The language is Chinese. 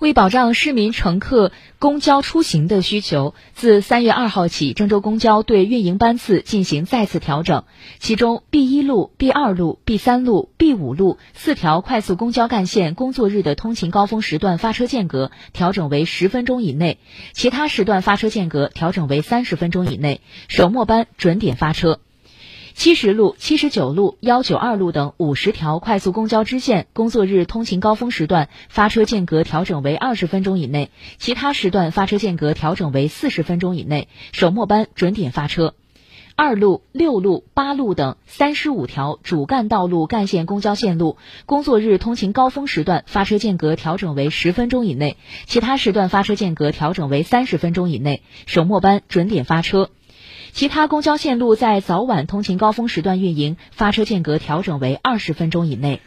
为保障市民乘客公交出行的需求，自三月二号起，郑州公交对运营班次进行再次调整。其中，B 一路、B 二路、B 三路、B 五路四条快速公交干线工作日的通勤高峰时段发车间隔调整为十分钟以内，其他时段发车间隔调整为三十分钟以内，首末班准点发车。七十路、七十九路、幺九二路等五十条快速公交支线，工作日通勤高峰时段发车间隔调整为二十分钟以内，其他时段发车间隔调整为四十分钟以内，首末班准点发车。二路、六路、八路等三十五条主干道路干线公交线路，工作日通勤高峰时段发车间隔调整为十分钟以内，其他时段发车间隔调整为三十分钟以内，首末班准点发车。其他公交线路在早晚通勤高峰时段运营，发车间隔调整为二十分钟以内。